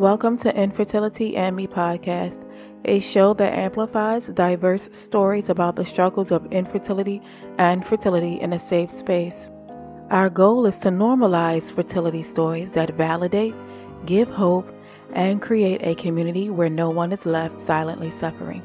Welcome to Infertility and Me podcast, a show that amplifies diverse stories about the struggles of infertility and fertility in a safe space. Our goal is to normalize fertility stories that validate, give hope, and create a community where no one is left silently suffering.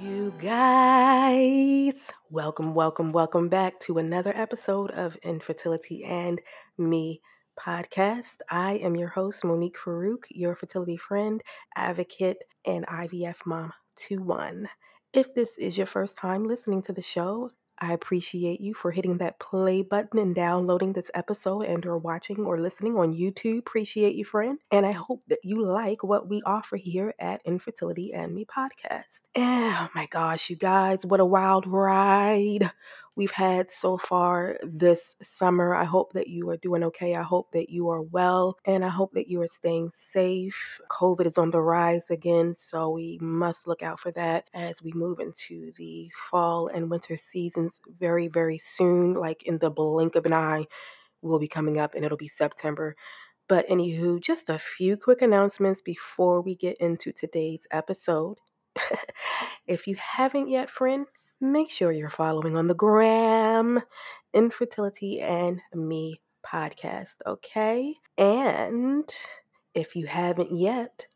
You guys, welcome, welcome, welcome back to another episode of Infertility and Me podcast. I am your host, Monique Farouk, your fertility friend, advocate, and IVF mom to one. If this is your first time listening to the show, I appreciate you for hitting that play button and downloading this episode and or watching or listening on YouTube. Appreciate you, friend. And I hope that you like what we offer here at Infertility and Me podcast. Oh my gosh, you guys, what a wild ride we've had so far this summer. I hope that you are doing okay. I hope that you are well and I hope that you are staying safe. COVID is on the rise again, so we must look out for that as we move into the fall and winter seasons very, very soon, like in the blink of an eye. Will be coming up and it'll be September. But, anywho, just a few quick announcements before we get into today's episode. if you haven't yet, friend, make sure you're following on the gram infertility and me podcast okay? And if you haven't yet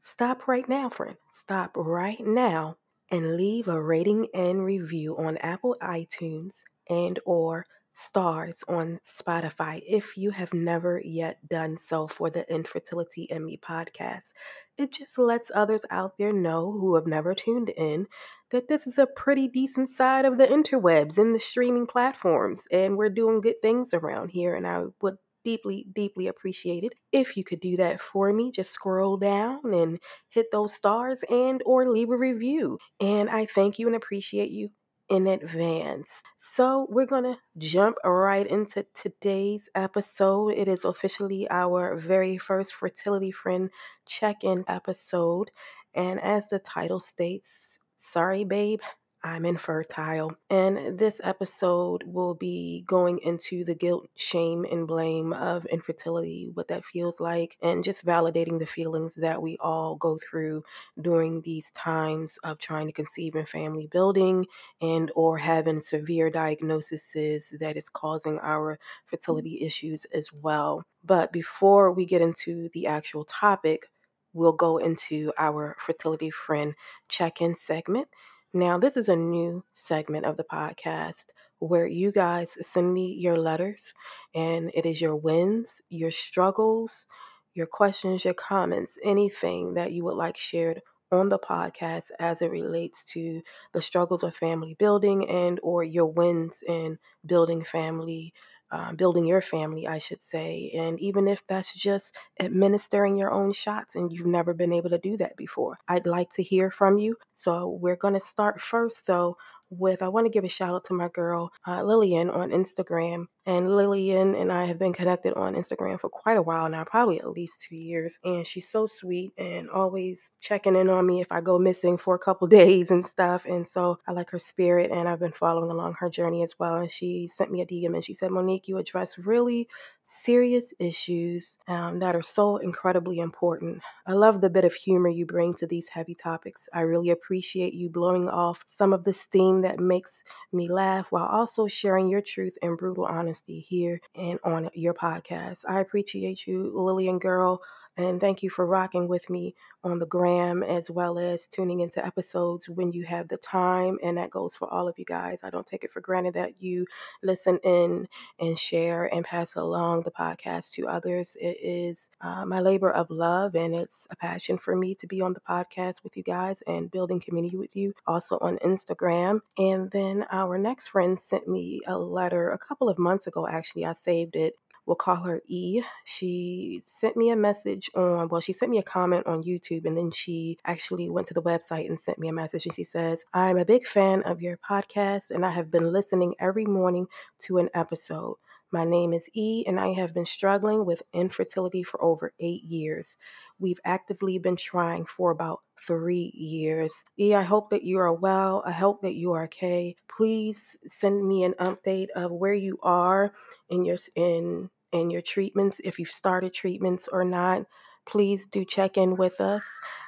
stop right now friend. Stop right now and leave a rating and review on apple itunes and or stars on Spotify if you have never yet done so for the Infertility and Me podcast. It just lets others out there know who have never tuned in that this is a pretty decent side of the interwebs and the streaming platforms, and we're doing good things around here. And I would deeply, deeply appreciate it if you could do that for me. Just scroll down and hit those stars and or leave a review. And I thank you and appreciate you in advance. So, we're going to jump right into today's episode. It is officially our very first Fertility Friend check in episode. And as the title states, sorry, babe, I'm infertile. And this episode will be going into the guilt, shame, and blame of infertility, what that feels like, and just validating the feelings that we all go through during these times of trying to conceive and family building and or having severe diagnoses that is causing our mm. fertility issues as well. But before we get into the actual topic, we'll go into our fertility friend check-in segment now, this is a new segment of the podcast where you guys send me your letters, and it is your wins, your struggles, your questions, your comments, anything that you would like shared on the podcast as it relates to the struggles of family building and or your wins in building family uh, building your family, I should say. And even if that's just administering your own shots and you've never been able to do that before, I'd like to hear from you. So we're going to start first, though, with I want to give a shout out to my girl uh, Lillian on Instagram. And Lillian and I have been connected on Instagram for quite a while now, probably at least two years. And she's so sweet and always checking in on me if I go missing for a couple days and stuff. And so I like her spirit and I've been following along her journey as well. And she sent me a DM and she said, Monique, you address really serious issues um, that are so incredibly important. I love the bit of humor you bring to these heavy topics. I really appreciate you blowing off some of the steam that makes me laugh while also sharing your truth and brutal honesty here and on your podcast. I appreciate you, Lillian Girl. And thank you for rocking with me on the gram as well as tuning into episodes when you have the time. And that goes for all of you guys. I don't take it for granted that you listen in and share and pass along the podcast to others. It is uh, my labor of love and it's a passion for me to be on the podcast with you guys and building community with you also on Instagram. And then our next friend sent me a letter a couple of months ago, actually. I saved it we'll call her E. She sent me a message on, well, she sent me a comment on YouTube and then she actually went to the website and sent me a message. And she says, I'm a big fan of your podcast and I have been listening every morning to an episode. My name is E, and I have been struggling with infertility for over eight years. We've actively been trying for about three years. E, I hope that you are well. I hope that you are okay. Please send me an update of where you are in your in in your treatments, if you've started treatments or not please do check in with us.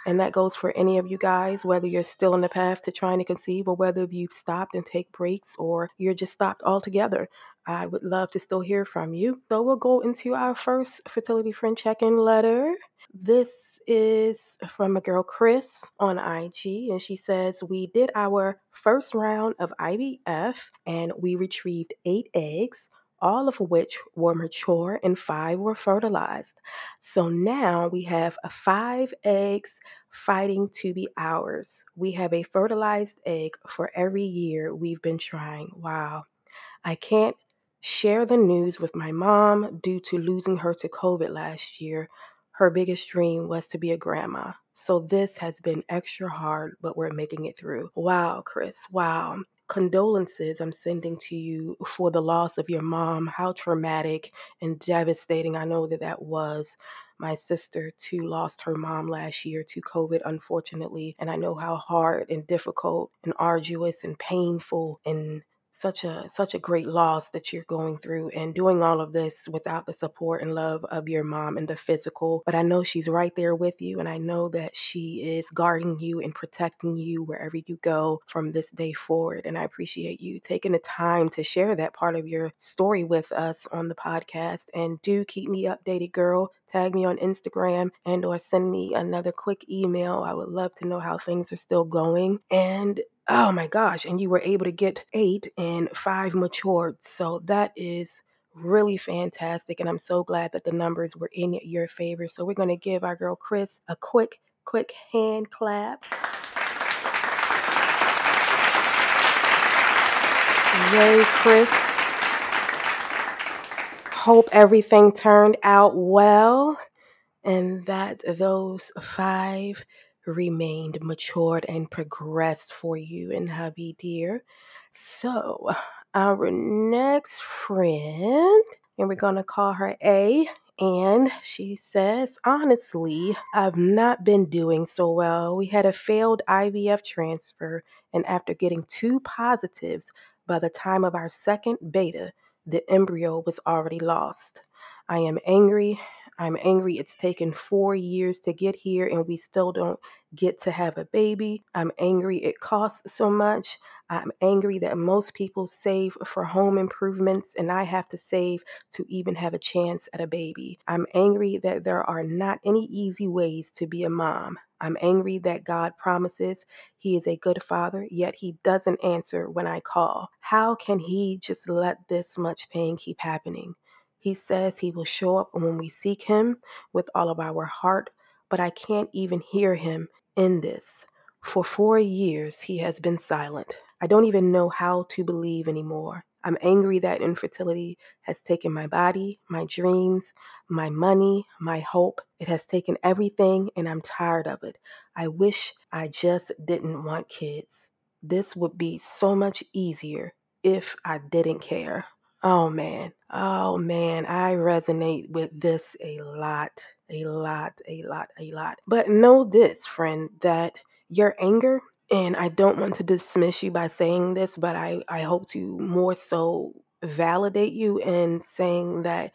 And that goes for any of you guys, whether you're still on the path to trying to conceive or whether you've stopped and take breaks or you're just stopped altogether. I would love to still hear from you. So we'll go into our first fertility friend check in letter. This is from a girl, Chris, on IG, and she says, We did our first round of IVF and we retrieved eight eggs all of which were mature and five were fertilized. So now we have five eggs fighting to be ours. We have a fertilized egg for every year we've been trying. Wow. I can't share the news with my mom due to losing her to COVID last year. Her biggest dream was to be a grandma. So this has been extra hard, but we're making it through. Wow, Chris. Wow condolences I'm sending to you for the loss of your mom. How traumatic and devastating I know that that was. My sister too lost her mom last year to COVID, unfortunately, and I know how hard and difficult and arduous and painful and such a such a great loss that you're going through and doing all of this without the support and love of your mom and the physical but i know she's right there with you and i know that she is guarding you and protecting you wherever you go from this day forward and i appreciate you taking the time to share that part of your story with us on the podcast and do keep me updated girl. Tag me on instagram and or send me another quick email. I would love to know how things are still going and Oh my gosh. And you were able to get eight and five matured. So that is really fantastic. And I'm so glad that the numbers were in your favor. So we're going to give our girl Chris a quick, quick hand clap. Yay, Chris. Hope everything turned out well and that those five remained matured and progressed for you and hubby dear. So, our next friend, and we're going to call her A. And she says, honestly, I've not been doing so well. We had a failed IVF transfer, and after getting two positives, by the time of our second beta, the embryo was already lost. I am angry I'm angry it's taken four years to get here and we still don't get to have a baby. I'm angry it costs so much. I'm angry that most people save for home improvements and I have to save to even have a chance at a baby. I'm angry that there are not any easy ways to be a mom. I'm angry that God promises He is a good father, yet He doesn't answer when I call. How can He just let this much pain keep happening? He says he will show up when we seek him with all of our heart, but I can't even hear him in this. For four years, he has been silent. I don't even know how to believe anymore. I'm angry that infertility has taken my body, my dreams, my money, my hope. It has taken everything, and I'm tired of it. I wish I just didn't want kids. This would be so much easier if I didn't care. Oh man. Oh man, I resonate with this a lot, a lot, a lot, a lot. But know this, friend, that your anger, and I don't want to dismiss you by saying this, but I, I hope to more so validate you in saying that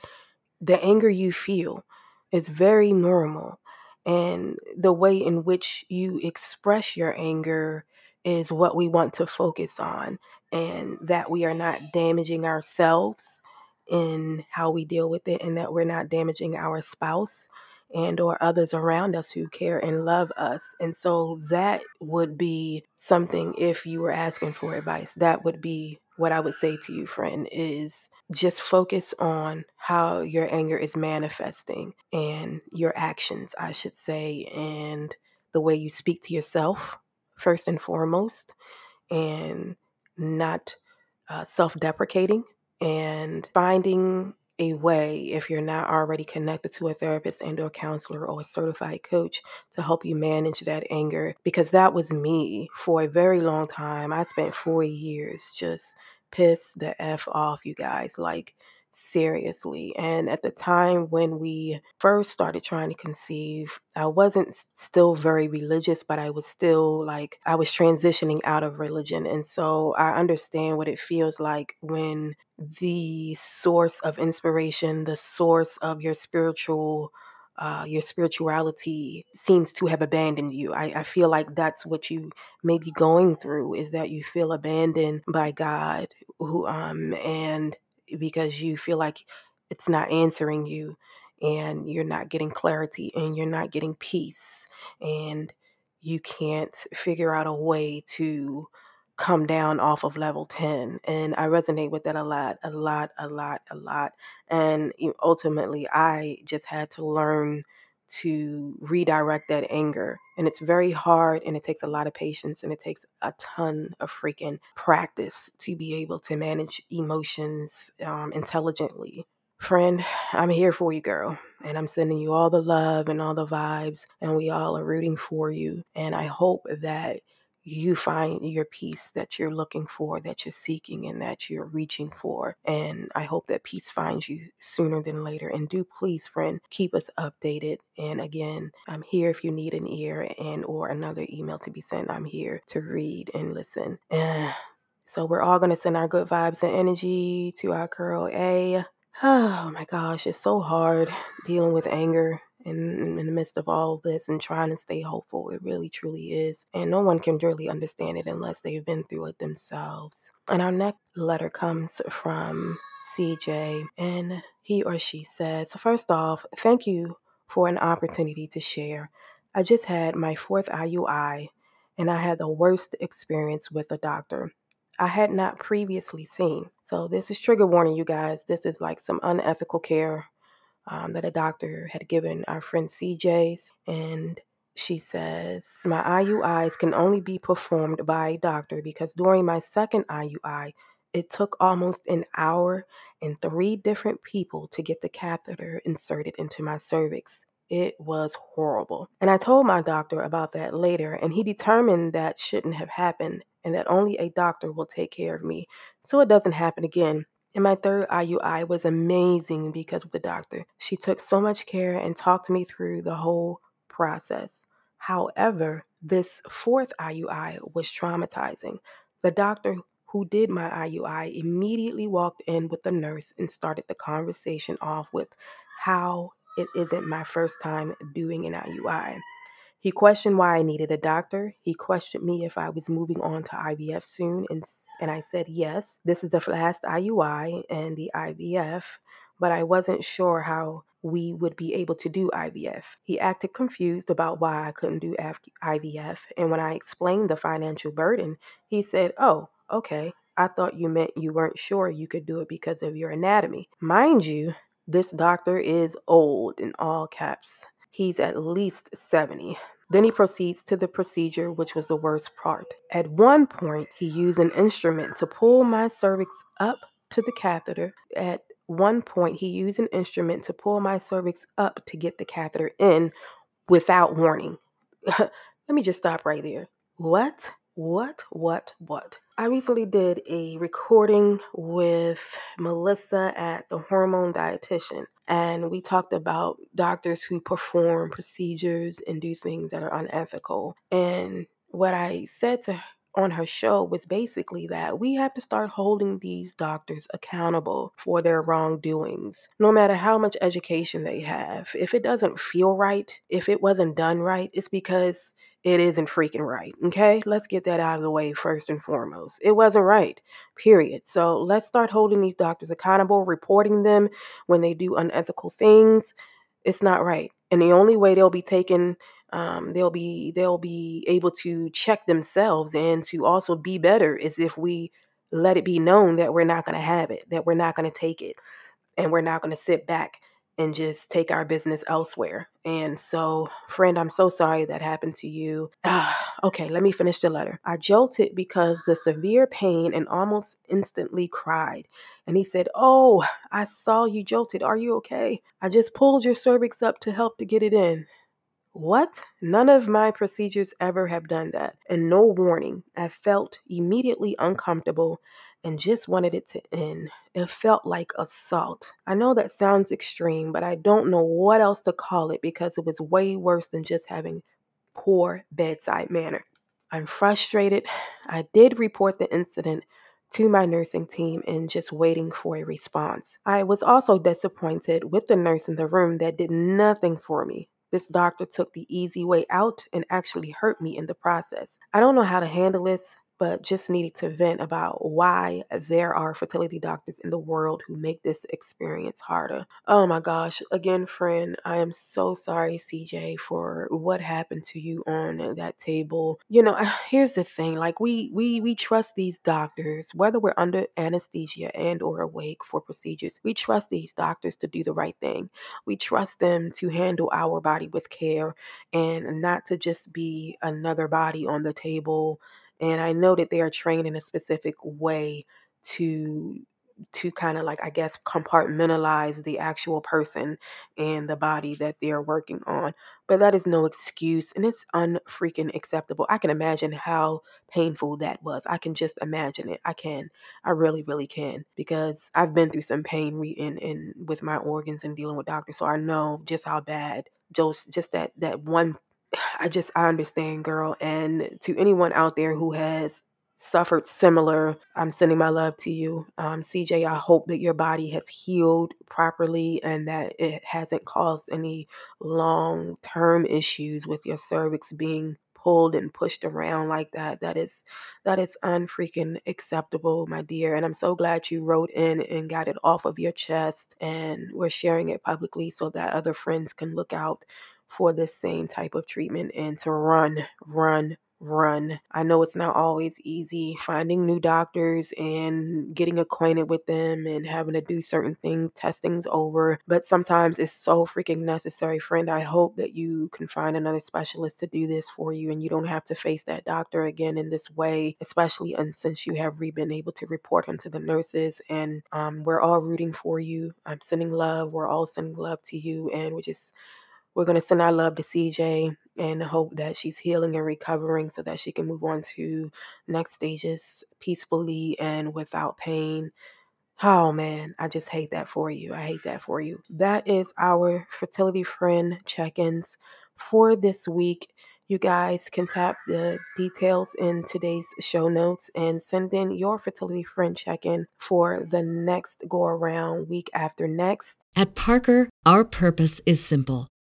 the anger you feel is very normal. And the way in which you express your anger is what we want to focus on and that we are not damaging ourselves in how we deal with it and that we're not damaging our spouse and or others around us who care and love us. And so that would be something if you were asking for advice that would be what i would say to you friend is just focus on how your anger is manifesting and your actions i should say and the way you speak to yourself first and foremost and not uh, self deprecating and finding a way if you're not already connected to a therapist and or counselor or a certified coach to help you manage that anger because that was me for a very long time. I spent four years just pissed the f off you guys like seriously. And at the time when we first started trying to conceive, I wasn't still very religious, but I was still like, I was transitioning out of religion. And so I understand what it feels like when the source of inspiration, the source of your spiritual uh, your spirituality seems to have abandoned you. I, I feel like that's what you may be going through is that you feel abandoned by God, who um and because you feel like it's not answering you and you're not getting clarity and you're not getting peace and you can't figure out a way to come down off of level 10 and i resonate with that a lot a lot a lot a lot and ultimately i just had to learn to redirect that anger. And it's very hard and it takes a lot of patience and it takes a ton of freaking practice to be able to manage emotions um, intelligently. Friend, I'm here for you, girl. And I'm sending you all the love and all the vibes. And we all are rooting for you. And I hope that you find your peace that you're looking for, that you're seeking, and that you're reaching for. And I hope that peace finds you sooner than later. And do please, friend, keep us updated. And again, I'm here if you need an ear and or another email to be sent. I'm here to read and listen. so we're all gonna send our good vibes and energy to our girl A. Oh my gosh, it's so hard dealing with anger in, in the midst of all of this and trying to stay hopeful. It really, truly is. And no one can really understand it unless they've been through it themselves. And our next letter comes from CJ, and he or she says, First off, thank you for an opportunity to share. I just had my fourth IUI, and I had the worst experience with a doctor. I had not previously seen. So, this is trigger warning, you guys. This is like some unethical care um, that a doctor had given our friend CJ's. And she says, My IUIs can only be performed by a doctor because during my second IUI, it took almost an hour and three different people to get the catheter inserted into my cervix. It was horrible. And I told my doctor about that later, and he determined that shouldn't have happened and that only a doctor will take care of me so it doesn't happen again. And my third IUI was amazing because of the doctor. She took so much care and talked me through the whole process. However, this fourth IUI was traumatizing. The doctor who did my IUI immediately walked in with the nurse and started the conversation off with how it isn't my first time doing an IUI. He questioned why I needed a doctor. He questioned me if I was moving on to IVF soon and and I said, yes, this is the last IUI and the IVF, but I wasn't sure how we would be able to do IVF. He acted confused about why I couldn't do IVF. And when I explained the financial burden, he said, oh, okay. I thought you meant you weren't sure you could do it because of your anatomy. Mind you, this doctor is old in all caps. He's at least 70. Then he proceeds to the procedure, which was the worst part. At one point, he used an instrument to pull my cervix up to the catheter. At one point, he used an instrument to pull my cervix up to get the catheter in without warning. Let me just stop right there. What? What? What? What? I recently did a recording with Melissa at the Hormone Dietitian, and we talked about doctors who perform procedures and do things that are unethical. And what I said to on her show was basically that we have to start holding these doctors accountable for their wrongdoings, no matter how much education they have. If it doesn't feel right, if it wasn't done right, it's because it isn't freaking right. Okay? Let's get that out of the way first and foremost. It wasn't right, period. So let's start holding these doctors accountable, reporting them when they do unethical things. It's not right. And the only way they'll be taken um, they'll be they'll be able to check themselves and to also be better is if we let it be known that we're not going to have it that we're not going to take it and we're not going to sit back and just take our business elsewhere. And so, friend, I'm so sorry that happened to you. Ah, okay, let me finish the letter. I jolted because the severe pain and almost instantly cried. And he said, Oh, I saw you jolted. Are you okay? I just pulled your cervix up to help to get it in. What? None of my procedures ever have done that. And no warning. I felt immediately uncomfortable and just wanted it to end. It felt like assault. I know that sounds extreme, but I don't know what else to call it because it was way worse than just having poor bedside manner. I'm frustrated. I did report the incident to my nursing team and just waiting for a response. I was also disappointed with the nurse in the room that did nothing for me. This doctor took the easy way out and actually hurt me in the process. I don't know how to handle this but just needed to vent about why there are fertility doctors in the world who make this experience harder. Oh my gosh. Again, friend, I am so sorry, CJ, for what happened to you on that table. You know, here's the thing. Like we we we trust these doctors, whether we're under anesthesia and or awake for procedures. We trust these doctors to do the right thing. We trust them to handle our body with care and not to just be another body on the table and I know that they are trained in a specific way to to kind of like I guess compartmentalize the actual person and the body that they're working on. But that is no excuse and it's unfreaking acceptable. I can imagine how painful that was. I can just imagine it. I can. I really, really can. Because I've been through some pain re- in, in with my organs and dealing with doctors. So I know just how bad just just that that one I just I understand, girl. And to anyone out there who has suffered similar, I'm sending my love to you. Um, CJ, I hope that your body has healed properly and that it hasn't caused any long term issues with your cervix being pulled and pushed around like that. That is that is unfreaking acceptable, my dear. And I'm so glad you wrote in and got it off of your chest and we're sharing it publicly so that other friends can look out for this same type of treatment and to run, run, run. I know it's not always easy finding new doctors and getting acquainted with them and having to do certain things, testings over, but sometimes it's so freaking necessary, friend. I hope that you can find another specialist to do this for you and you don't have to face that doctor again in this way, especially and since you have been able to report him to the nurses and um, we're all rooting for you. I'm sending love. We're all sending love to you and we just we're going to send our love to CJ and hope that she's healing and recovering so that she can move on to next stages peacefully and without pain. Oh man, I just hate that for you. I hate that for you. That is our fertility friend check ins for this week. You guys can tap the details in today's show notes and send in your fertility friend check in for the next go around week after next. At Parker, our purpose is simple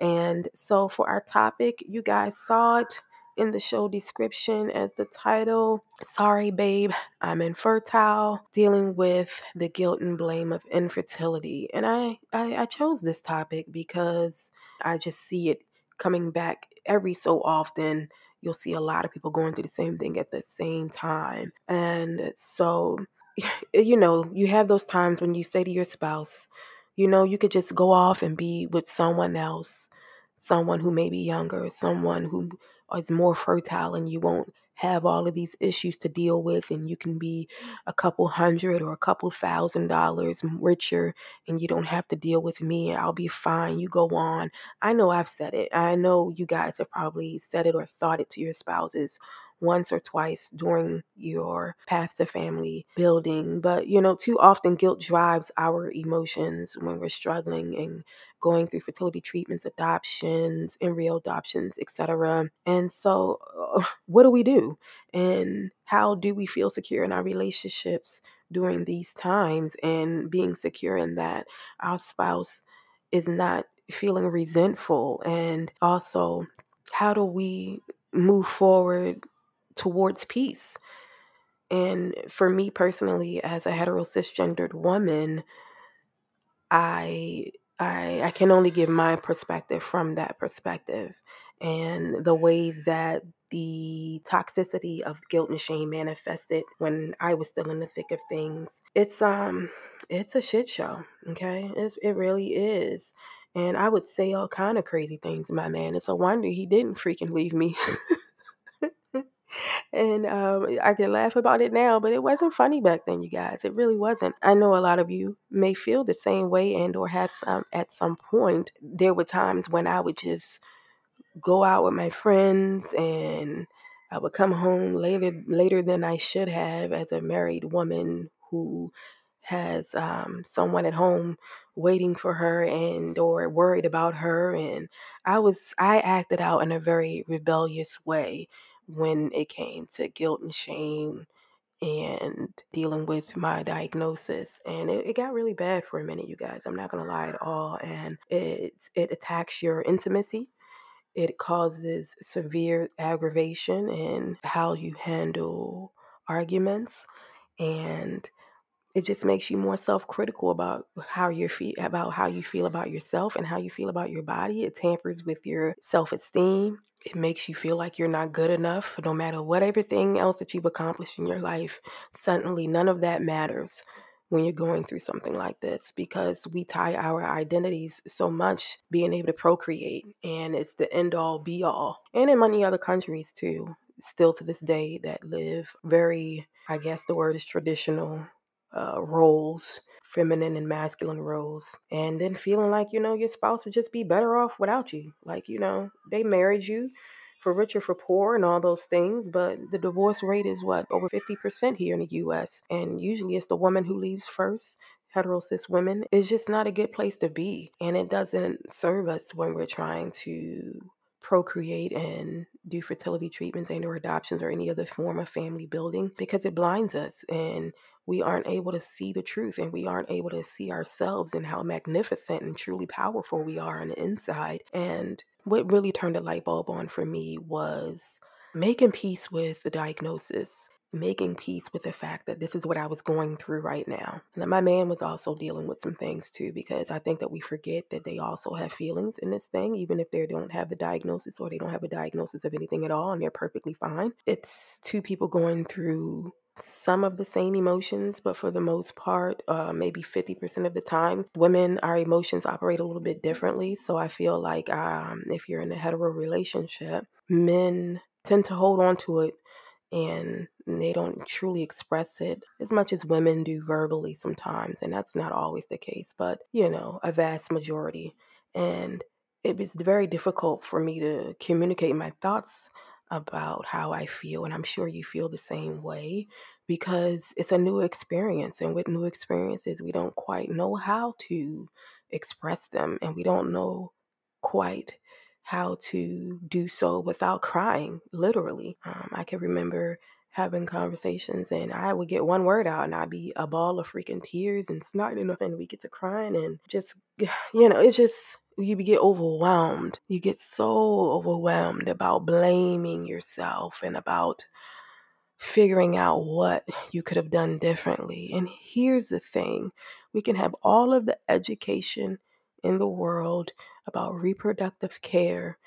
And so, for our topic, you guys saw it in the show description as the title Sorry, Babe, I'm infertile, dealing with the guilt and blame of infertility. And I, I, I chose this topic because I just see it coming back every so often. You'll see a lot of people going through the same thing at the same time. And so, you know, you have those times when you say to your spouse, you know, you could just go off and be with someone else someone who may be younger, someone who is more fertile, and you won't have all of these issues to deal with, and you can be a couple hundred or a couple thousand dollars richer, and you don't have to deal with me. I'll be fine. You go on. I know I've said it. I know you guys have probably said it or thought it to your spouses once or twice during your path to family building. But, you know, too often guilt drives our emotions when we're struggling and going through fertility treatments, adoptions, embryo adoptions, etc. And so, uh, what do we do? And how do we feel secure in our relationships during these times and being secure in that our spouse is not feeling resentful and also how do we move forward towards peace and for me personally as a hetero cisgendered woman i i i can only give my perspective from that perspective and the ways that the toxicity of guilt and shame manifested when I was still in the thick of things. It's um it's a shit show, okay? It's, it really is. And I would say all kind of crazy things to my man. It's a wonder he didn't freaking leave me. and um, I can laugh about it now, but it wasn't funny back then, you guys. It really wasn't. I know a lot of you may feel the same way and or have some at some point. There were times when I would just go out with my friends and I would come home later later than I should have as a married woman who has um, someone at home waiting for her and or worried about her and I was I acted out in a very rebellious way when it came to guilt and shame and dealing with my diagnosis and it, it got really bad for a minute you guys i'm not gonna lie at all and it's it attacks your intimacy it causes severe aggravation in how you handle arguments and it just makes you more self-critical about how you feel about how you feel about yourself and how you feel about your body it tampers with your self-esteem it makes you feel like you're not good enough no matter what everything else that you've accomplished in your life suddenly none of that matters when you're going through something like this because we tie our identities so much being able to procreate and it's the end all be all. And in many other countries too, still to this day that live very, I guess the word is traditional uh, roles, feminine and masculine roles, and then feeling like, you know, your spouse would just be better off without you. Like, you know, they married you for rich or for poor and all those things, but the divorce rate is what, over 50% here in the US. And usually it's the woman who leaves first hetero cis women is just not a good place to be. And it doesn't serve us when we're trying to procreate and do fertility treatments and or adoptions or any other form of family building because it blinds us and we aren't able to see the truth and we aren't able to see ourselves and how magnificent and truly powerful we are on the inside. And what really turned a light bulb on for me was making peace with the diagnosis making peace with the fact that this is what I was going through right now. And that my man was also dealing with some things too, because I think that we forget that they also have feelings in this thing, even if they don't have the diagnosis or they don't have a diagnosis of anything at all and they're perfectly fine. It's two people going through some of the same emotions, but for the most part, uh, maybe 50% of the time, women, our emotions operate a little bit differently. So I feel like um, if you're in a hetero relationship, men tend to hold on to it and they don't truly express it as much as women do verbally sometimes. And that's not always the case, but you know, a vast majority. And it was very difficult for me to communicate my thoughts about how I feel. And I'm sure you feel the same way because it's a new experience. And with new experiences, we don't quite know how to express them and we don't know quite how to do so without crying, literally. Um, I can remember having conversations and I would get one word out and I'd be a ball of freaking tears and snotting and we get to crying and just, you know, it's just, you get overwhelmed. You get so overwhelmed about blaming yourself and about figuring out what you could have done differently. And here's the thing we can have all of the education in the world about reproductive care,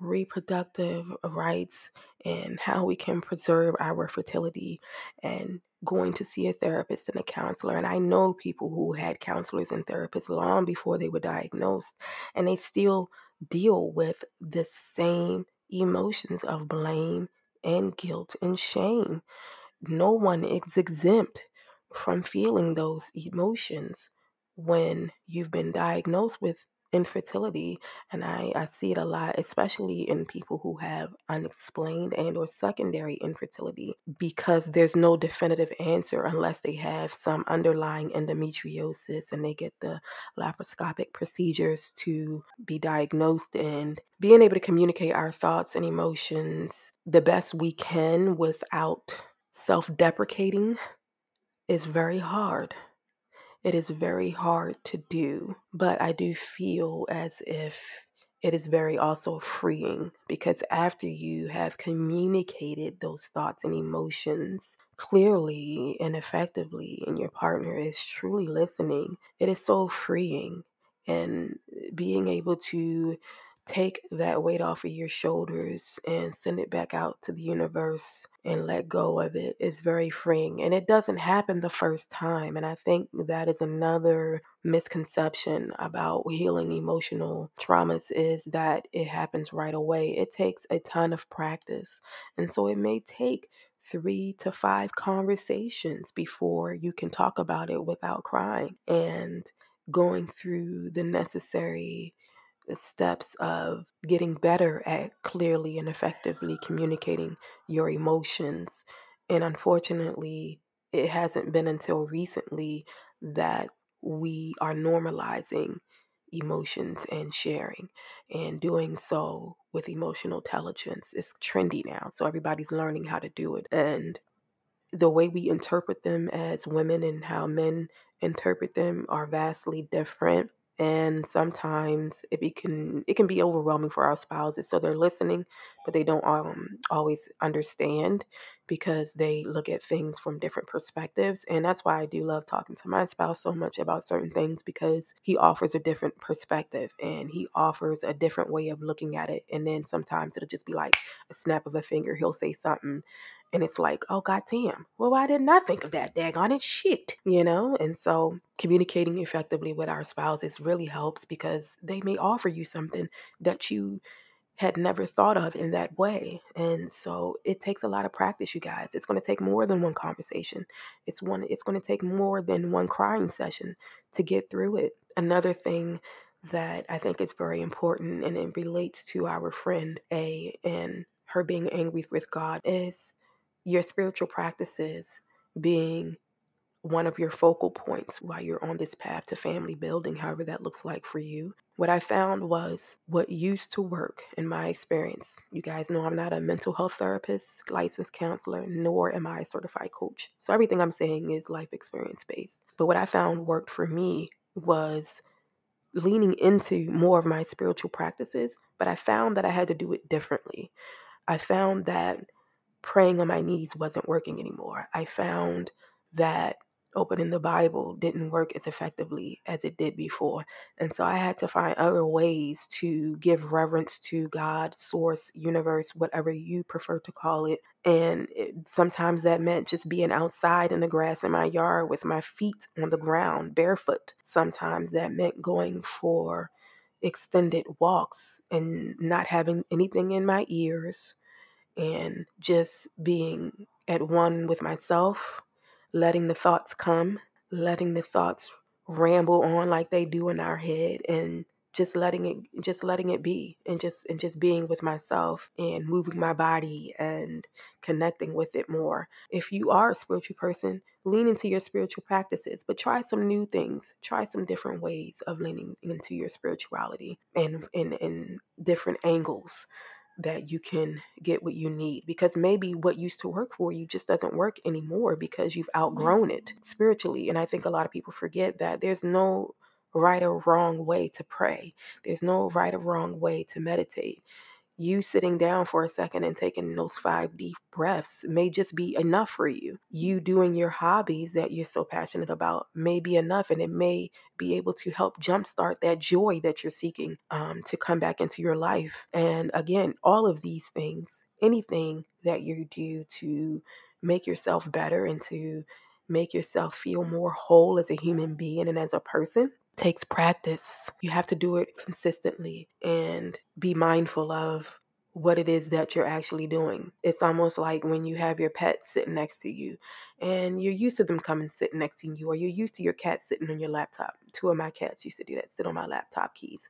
reproductive rights, and how we can preserve our fertility and going to see a therapist and a counselor. And I know people who had counselors and therapists long before they were diagnosed, and they still deal with the same emotions of blame and guilt and shame. No one is exempt from feeling those emotions when you've been diagnosed with infertility and I, I see it a lot especially in people who have unexplained and or secondary infertility because there's no definitive answer unless they have some underlying endometriosis and they get the laparoscopic procedures to be diagnosed and being able to communicate our thoughts and emotions the best we can without self-deprecating is very hard it is very hard to do, but I do feel as if it is very also freeing because after you have communicated those thoughts and emotions clearly and effectively, and your partner is truly listening, it is so freeing. And being able to take that weight off of your shoulders and send it back out to the universe and let go of it is very freeing. And it doesn't happen the first time. And I think that is another misconception about healing emotional traumas is that it happens right away. It takes a ton of practice. And so it may take three to five conversations before you can talk about it without crying and going through the necessary steps of getting better at clearly and effectively communicating your emotions. And unfortunately, it hasn't been until recently that we are normalizing emotions and sharing and doing so with emotional intelligence is trendy now so everybody's learning how to do it and the way we interpret them as women and how men interpret them are vastly different and sometimes it be can it can be overwhelming for our spouses so they're listening but they don't um, always understand because they look at things from different perspectives and that's why i do love talking to my spouse so much about certain things because he offers a different perspective and he offers a different way of looking at it and then sometimes it'll just be like a snap of a finger he'll say something and it's like, oh god damn, well why didn't I think of that daggone it shit? You know? And so communicating effectively with our spouses really helps because they may offer you something that you had never thought of in that way. And so it takes a lot of practice, you guys. It's going to take more than one conversation. It's one it's going to take more than one crying session to get through it. Another thing that I think is very important and it relates to our friend A and her being angry with God is your spiritual practices being one of your focal points while you're on this path to family building, however that looks like for you. What I found was what used to work in my experience. You guys know I'm not a mental health therapist, licensed counselor, nor am I a certified coach. So everything I'm saying is life experience based. But what I found worked for me was leaning into more of my spiritual practices, but I found that I had to do it differently. I found that praying on my knees wasn't working anymore. I found that opening the Bible didn't work as effectively as it did before. And so I had to find other ways to give reverence to God, source, universe, whatever you prefer to call it. And it, sometimes that meant just being outside in the grass in my yard with my feet on the ground, barefoot. Sometimes that meant going for extended walks and not having anything in my ears and just being at one with myself, letting the thoughts come, letting the thoughts ramble on like they do in our head and just letting it just letting it be and just and just being with myself and moving my body and connecting with it more. If you are a spiritual person, lean into your spiritual practices, but try some new things. Try some different ways of leaning into your spirituality and in different angles that you can get what you need because maybe what used to work for you just doesn't work anymore because you've outgrown it mm-hmm. spiritually. And I think a lot of people forget that there's no right or wrong way to pray, there's no right or wrong way to meditate you sitting down for a second and taking those five deep breaths may just be enough for you. You doing your hobbies that you're so passionate about may be enough, and it may be able to help jumpstart that joy that you're seeking um, to come back into your life. And again, all of these things, anything that you do to make yourself better and to make yourself feel more whole as a human being and as a person takes practice. You have to do it consistently and be mindful of what it is that you're actually doing. It's almost like when you have your pet sitting next to you and you're used to them coming sitting next to you, or you're used to your cat sitting on your laptop. Two of my cats used to do that, sit on my laptop keys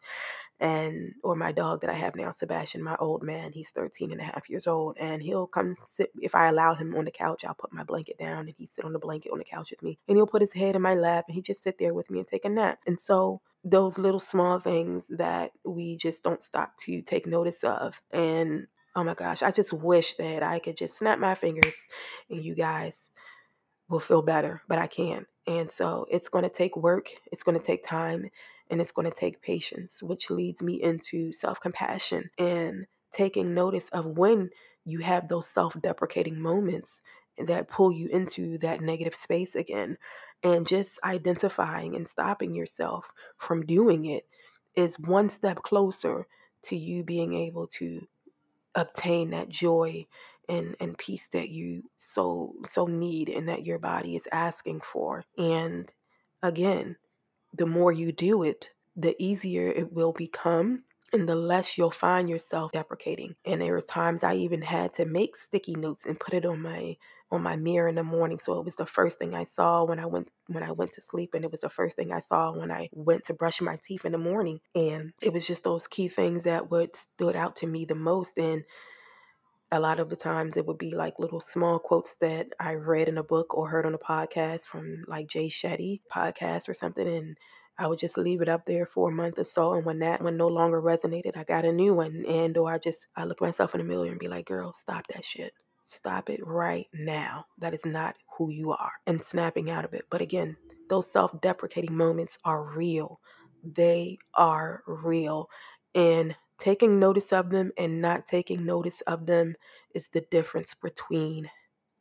and or my dog that I have now, Sebastian, my old man, he's 13 and a half years old, and he'll come sit if I allow him on the couch, I'll put my blanket down and he sit on the blanket on the couch with me. And he'll put his head in my lap and he just sit there with me and take a nap. And so those little small things that we just don't stop to take notice of. And oh my gosh, I just wish that I could just snap my fingers and you guys will feel better, but I can't. And so it's going to take work, it's going to take time, and it's going to take patience, which leads me into self compassion and taking notice of when you have those self deprecating moments that pull you into that negative space again. And just identifying and stopping yourself from doing it is one step closer to you being able to obtain that joy and, and peace that you so so need and that your body is asking for. And again, the more you do it, the easier it will become and the less you'll find yourself deprecating. And there were times I even had to make sticky notes and put it on my on my mirror in the morning so it was the first thing I saw when I went when I went to sleep and it was the first thing I saw when I went to brush my teeth in the morning and it was just those key things that would stood out to me the most and a lot of the times it would be like little small quotes that I read in a book or heard on a podcast from like Jay Shetty podcast or something and I would just leave it up there for a month or so and when that one no longer resonated I got a new one and or I just I look myself in the mirror and be like girl stop that shit. Stop it right now. That is not who you are. And snapping out of it. But again those self-deprecating moments are real. They are real. And taking notice of them and not taking notice of them is the difference between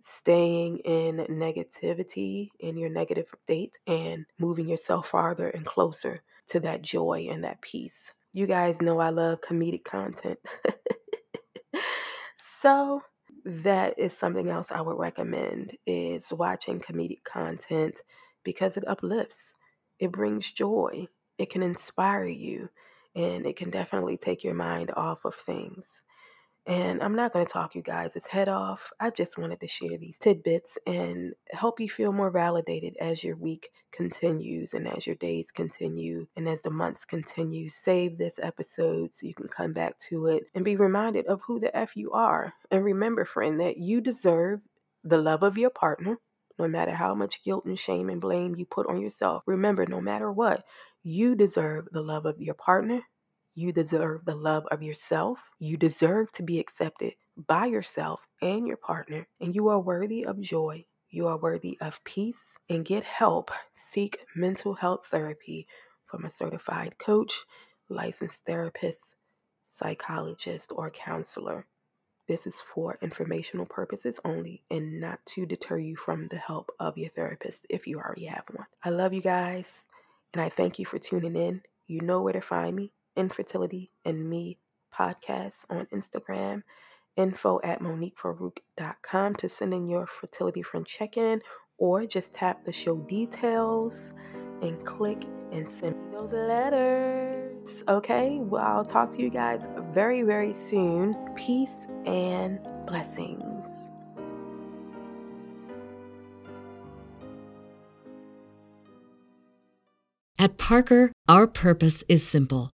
staying in negativity in your negative state and moving yourself farther and closer to that joy and that peace. You guys know I love comedic content. so that is something else I would recommend is watching comedic content because it uplifts. It brings joy. It can inspire you and it can definitely take your mind off of things. And I'm not going to talk you guys' head off. I just wanted to share these tidbits and help you feel more validated as your week continues and as your days continue and as the months continue. Save this episode so you can come back to it and be reminded of who the F you are. And remember, friend, that you deserve the love of your partner, no matter how much guilt and shame and blame you put on yourself. Remember, no matter what, you deserve the love of your partner. You deserve the love of yourself. You deserve to be accepted by yourself and your partner. And you are worthy of joy. You are worthy of peace. And get help. Seek mental health therapy from a certified coach, licensed therapist, psychologist, or counselor. This is for informational purposes only and not to deter you from the help of your therapist if you already have one. I love you guys. And I thank you for tuning in. You know where to find me Infertility and Me podcast on Instagram. Info at MoniqueFarouk.com to send in your fertility friend check in or just tap the show details and click and send me those letters. Okay, well, I'll talk to you guys very, very soon. Peace and blessings. At Parker, our purpose is simple.